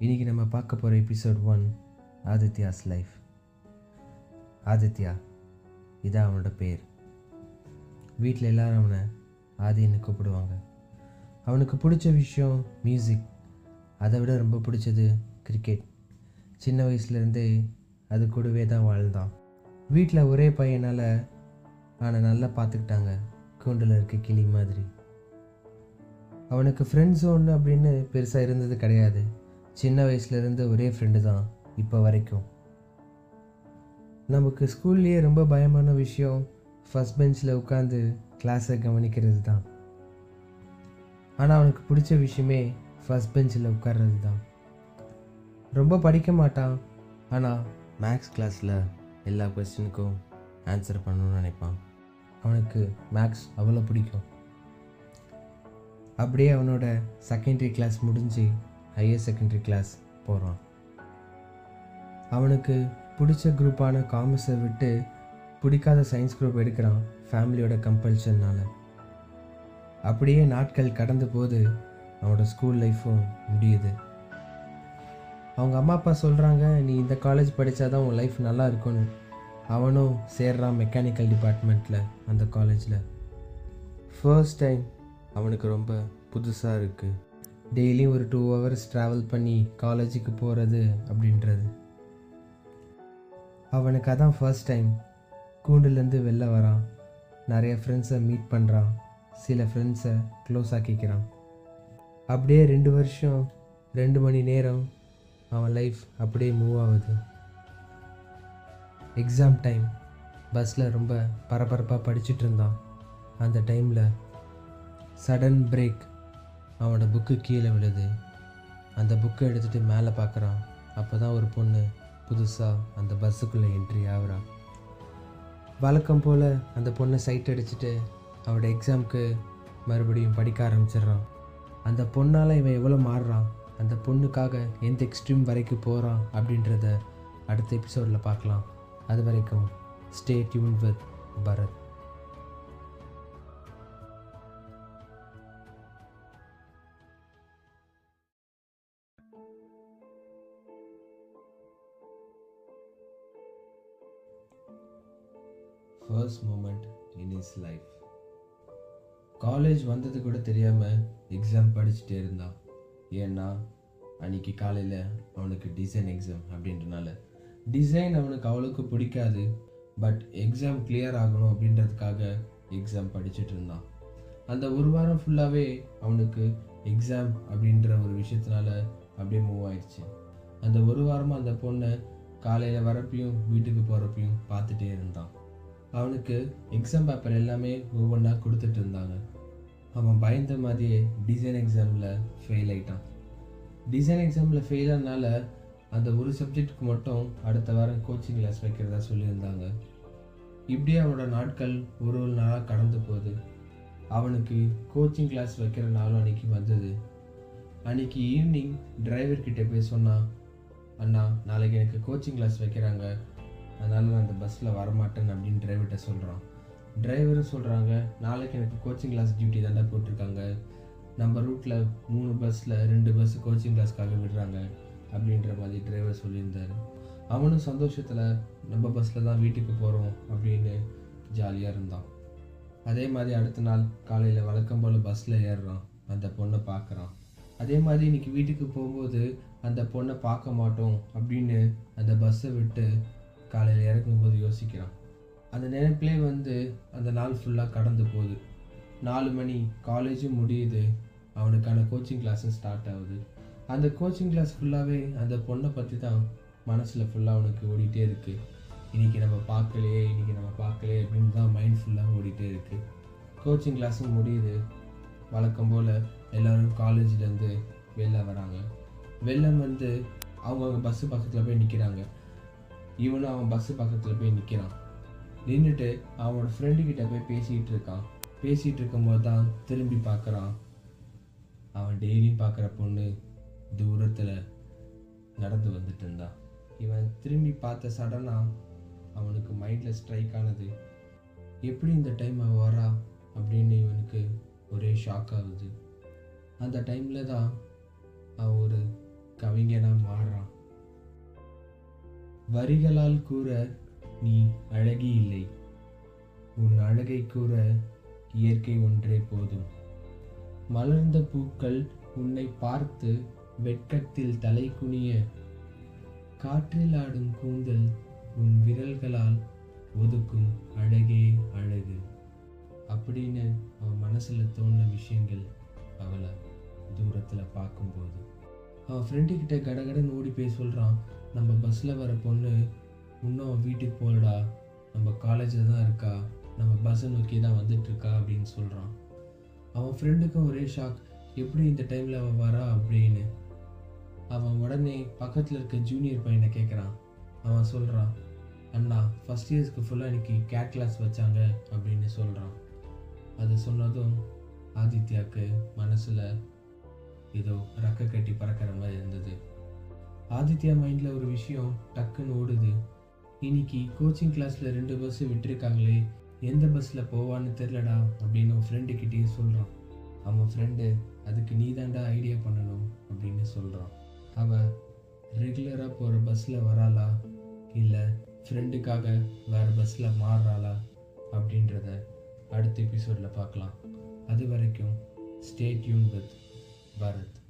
இன்றைக்கி நம்ம பார்க்க போகிற episode one Aditya's life Aditya இதான் அவனோட பேர். வீட்டில் எல்லோரும் அவனை ஆதின்னு கூப்பிடுவாங்க. அவனுக்கு பிடிச்ச விஷயம் மியூசிக் அதை விட ரொம்ப பிடிச்சது கிரிக்கெட் சின்ன வயசுலேருந்தே அது கூடவே தான் வாழ்ந்தான். வீட்டில் ஒரே பையனால் அவனை நல்லா பார்த்துக்கிட்டாங்க. கூண்டில் இருக்க கிளி மாதிரி. அவனுக்கு ஃப்ரெண்ட் ஜோன் அப்படின்னு பெருசாக இருந்தது கிடையாது. சின்ன வயசுலேருந்து ஒரே ஃப்ரெண்டு தான் இப்போ வரைக்கும். நமக்கு ஸ்கூல்லேயே ரொம்ப பயமான விஷயம் ஃபஸ்ட் பெஞ்சில் உட்காந்து கிளாஸை கவனிக்கிறது தான். ஆனால் அவனுக்கு பிடிச்ச விஷயமே ஃபஸ்ட் பெஞ்சில் உட்கார்றது தான். ரொம்ப படிக்க மாட்டான் ஆனால் மேக்ஸ் கிளாஸில் எல்லா கொஸ்டினுக்கும் ஆன்சர் பண்ணணும்னு நினைப்பான். அவனுக்கு மேக்ஸ் அவ்வளோ பிடிக்கும். அப்படியே அவனோட செகண்டரி கிளாஸ் முடிஞ்சு ஹையர் செகண்டரி கிளாஸ் போகிறான் அவனுக்கு பிடிச்ச குரூப்பான காமர்ஸை விட்டு பிடிக்காத சயின்ஸ் குரூப் எடுக்கிறான் ஃபேமிலியோட கம்பல்ஷன்னால் அப்படியே நாட்கள் கடந்த போது அவனோட ஸ்கூல் லைஃப்பும் முடியுது. அவங்க அம்மா அப்பா சொல்கிறாங்க நீ இந்த காலேஜ் படித்தாதான் உன் லைஃப் நல்லா இருக்கும்னு. அவனும் சேர்றான் மெக்கானிக்கல் டிபார்ட்மெண்ட்டில் அந்த காலேஜில் ஃபர்ஸ்ட் டைம் அவனுக்கு ரொம்ப புதுசாக இருக்குது டெய்லியும் ஒரு டூ ஹவர்ஸ் ட்ராவல் பண்ணி காலேஜுக்கு போகிறது அப்படின்றது. அவனுக்கு அதான் ஃபர்ஸ்ட் டைம் கூண்டுலேருந்து வெளில வரான். நிறைய ஃப்ரெண்ட்ஸை மீட் பண்ணுறான் சில ஃப்ரெண்ட்ஸை க்ளோஸ் ஆக்கிக்கிறான். அப்படியே ரெண்டு வருஷம் ரெண்டு மணி நேரம் அவன் லைஃப் அப்படியே மூவ் ஆகுது. எக்ஸாம் டைம் பஸ்ஸில் ரொம்ப பரபரப்பாக படிச்சுட்டு இருந்தான். அந்த டைமில் சடன் பிரேக் அவனோட புக்கு கீழே விழுது. அந்த புக்கை எடுத்துகிட்டு மேலே பார்க்குறான். அப்போ தான் ஒரு பொண்ணு புதுசாக அந்த பஸ்ஸுக்குள்ளே என்ட்ரி ஆகுறான் வழக்கம் போல் அந்த பொண்ணை சைட் அடிச்சுட்டு அவனோட எக்ஸாமுக்கு மறுபடியும் படிக்க ஆரம்பிச்சிடுறான். அந்த பொண்ணால் இவன் எவ்வளோ மாறுறான்? அந்த பொண்ணுக்காக எந்த எக்ஸ்ட்ரீம் வரைக்கும் போகிறான் அப்படின்றத அடுத்த எபிசோடில் பார்க்கலாம். அது வரைக்கும் stay tune with Bharath. First moment in his life college வந்தது கூட தெரியாமல் எக்ஸாம் படிச்சுட்டே இருந்தான். ஏன்னா அன்னைக்கு காலையில் அவனுக்கு டிசைன் எக்ஸாம் அப்படின்றனால. டிசைன் அவனுக்கு அவ்வளோக்கு பிடிக்காது. பட் எக்ஸாம் கிளியர் ஆகணும் அப்படின்றதுக்காக எக்ஸாம் படிச்சுட்டு இருந்தான். அந்த ஒரு வாரம் ஃபுல்லாகவே அவனுக்கு எக்ஸாம் அப்படின்ற ஒரு விஷயத்தினால அப்படியே மூவ் ஆயிடுச்சு. அந்த ஒரு வாரமாக அந்த பொண்ணை காலையில் வரப்பையும் வீட்டுக்கு போகிறப்பையும் பார்த்துட்டே இருந்தான். அவனுக்கு எக்ஸாம் பேப்பர் எல்லாமே ஒவ்வொன்றா கொடுத்துட்டு இருந்தாங்க. அவன் பயந்த மாதிரியே டிசைன் எக்ஸாமில் ஃபெயில் ஆகிட்டான் டிசைன் எக்ஸாமில் ஃபெயில் ஆனால அந்த ஒரு சப்ஜெக்ட்டுக்கு மட்டும் அடுத்த வாரம் கோச்சிங் கிளாஸ் வைக்கிறதா சொல்லியிருந்தாங்க. இப்படியே அவனோட நாட்கள் ஒரு ஒரு நாளாக கடந்து போகுது. அவனுக்கு கோச்சிங் கிளாஸ் வைக்கிற நாளும் அன்றைக்கி வந்தது. அன்னைக்கு ஈவினிங் டிரைவர்கிட்ட போய் சொன்னான் அண்ணா நாளைக்கு எனக்கு கோச்சிங் கிளாஸ் வைக்கிறாங்க. அதனால் நான் அந்த பஸ்ஸில் வரமாட்டேன் அப்படின்னு டிரைவர்கிட்ட சொல்கிறான் டிரைவரும் சொல்கிறாங்க நாளைக்கு எனக்கு கோச்சிங் கிளாஸ் டியூட்டி தாண்டா போட்டிருக்காங்க. நம்ம ரூட்டில் மூணு பஸ்ஸில் ரெண்டு பஸ் கோச்சிங் கிளாஸ்க்காக விடுறாங்க அப்படின்ற மாதிரி டிரைவர் சொல்லியிருந்தார். அவனும் சந்தோஷத்தில் நம்ம பஸ்ஸில் தான் வீட்டுக்கு போகிறோம் அப்படின்னு ஜாலியாக இருந்தான். அதே மாதிரி அடுத்த நாள் காலையில் வழக்கம் போல் பஸ்ஸில் ஏறுறான். அந்த பொண்ணை பார்க்குறான் அதே மாதிரி இன்றைக்கி வீட்டுக்கு போகும்போது அந்த பொண்ணை பார்க்க மாட்டோம் அப்படின்னு அந்த பஸ்ஸை விட்டு காலையில் இறக்கும்போது யோசிக்கிறான். அந்த நினைப்பிலே வந்து அந்த நாள் ஃபுல்லாக கடந்து போகுது. நாலு மணி காலேஜும் முடியுது. அவனுக்கான கோச்சிங் கிளாஸும் ஸ்டார்ட் ஆகுது. அந்த கோச்சிங் கிளாஸ் ஃபுல்லாகவே அந்த பொண்ணை பற்றி தான் மனசில் ஃபுல்லாக அவனுக்கு ஓடிட்டே இருக்குது இன்றைக்கி நம்ம பார்க்கலையே இன்றைக்கி நம்ம பார்க்கலையே அப்படின்னு தான் மைண்ட் ஃபுல்லாக ஓடிட்டே இருக்குது கோச்சிங் கிளாஸும் முடியுது. வழக்கம் போல் எல்லோரும் காலேஜ்லேருந்து வெளில வராங்க. வெளில வந்து அவங்கவுங்க பஸ்ஸு பக்கத்தில் போய் நிற்கிறாங்க இவனும் அவன் பஸ்ஸு பக்கத்தில் போய் நிற்கிறான் நின்றுட்டு அவனோட ஃப்ரெண்டுக்கிட்ட போய் பேசிகிட்டு இருக்கான். பேசிகிட்டு இருக்கும்போது தான் திரும்பி பார்க்குறான். அவன் டெய்லியும் பார்க்குற பொண்ணு தூரத்தில் நடந்து வந்துட்டு இருந்தான் இவன் திரும்பி பார்த்த சடனாக அவனுக்கு மைண்டில் ஸ்ட்ரைக் ஆனது. எப்படி இந்த டைம் அவன் வரா அப்படின்னு இவனுக்கு ஒரே ஷாக் ஆகுது. அந்த டைமில் தான் அவன் ஒரு கவிஞனாக மாறுறான். வரிகளால் கூற நீ அழகி இல்லை உன் அழகை கூற இயற்கை ஒன்றே போதும். மலர்ந்த பூக்கள் உன்னை பார்த்து வெட்கத்தில் தலை குனிய காற்றில் ஆடும் கூந்தல் உன் விரல்களால் ஒதுக்கும் அழகே அழகு. அப்படின்னு அவன் மனசில் தோணின விஷயங்கள் அவளை தூரத்தில் பார்க்கும்போது. அவன் ஃப்ரெண்டுக்கிட்ட கடகடன் ஓடி போய் சொல்கிறான் நம்ம பஸ்ஸில் வர பொண்ணு இன்னும் அவன் வீட்டுக்கு போகலடா நம்ம காலேஜில் தான் இருக்கா. நம்ம பஸ்ஸை நோக்கி தான் வந்துட்டு இருக்கா அப்படின்னு சொல்கிறான் அவன் ஃப்ரெண்டுக்கும் ஒரே ஷாக் எப்படி இந்த டைமில் அவன் வரா? அப்படின்னு. அவன் உடனே பக்கத்தில் இருக்க ஜூனியர் பையனை கேட்குறான் அவன் சொல்கிறான் அண்ணா ஃபஸ்ட் இயர்ஸ்க்கு ஃபுல்லாக இன்றைக்கி கேட் கிளாஸ் வச்சாங்க அப்படின்னு சொல்கிறான் அது சொன்னதும் ஆதித்யாவுக்கு மனசில் ஏதோ ரக்க கட்டி பறக்கிற மாதிரி இருந்தது. ஆதித்யா மைண்டில் ஒரு விஷயம் டக்குன்னு ஓடுது. இன்னைக்கு கோச்சிங் கிளாஸில் ரெண்டு பஸ்ஸு விட்டுருக்காங்களே எந்த பஸ்ஸில் போவான்னு தெரிலடா அப்படின்னு அவன் ஃப்ரெண்டுக்கிட்டேயே சொல்கிறான் அவன் ஃப்ரெண்டு அதுக்கு நீ தாண்டா ஐடியா பண்ணணும் அப்படின்னு சொல்கிறான் அவள் ரெகுலராக போகிற பஸ்ஸில் வராளா? இல்லை ஃப்ரெண்டுக்காக வேறு பஸ்ஸில் மாறுறாளா? அப்படின்றத அடுத்த எபிசோடில் பார்க்கலாம். அது வரைக்கும் ஸ்டே டியூன் வித் பாரத்.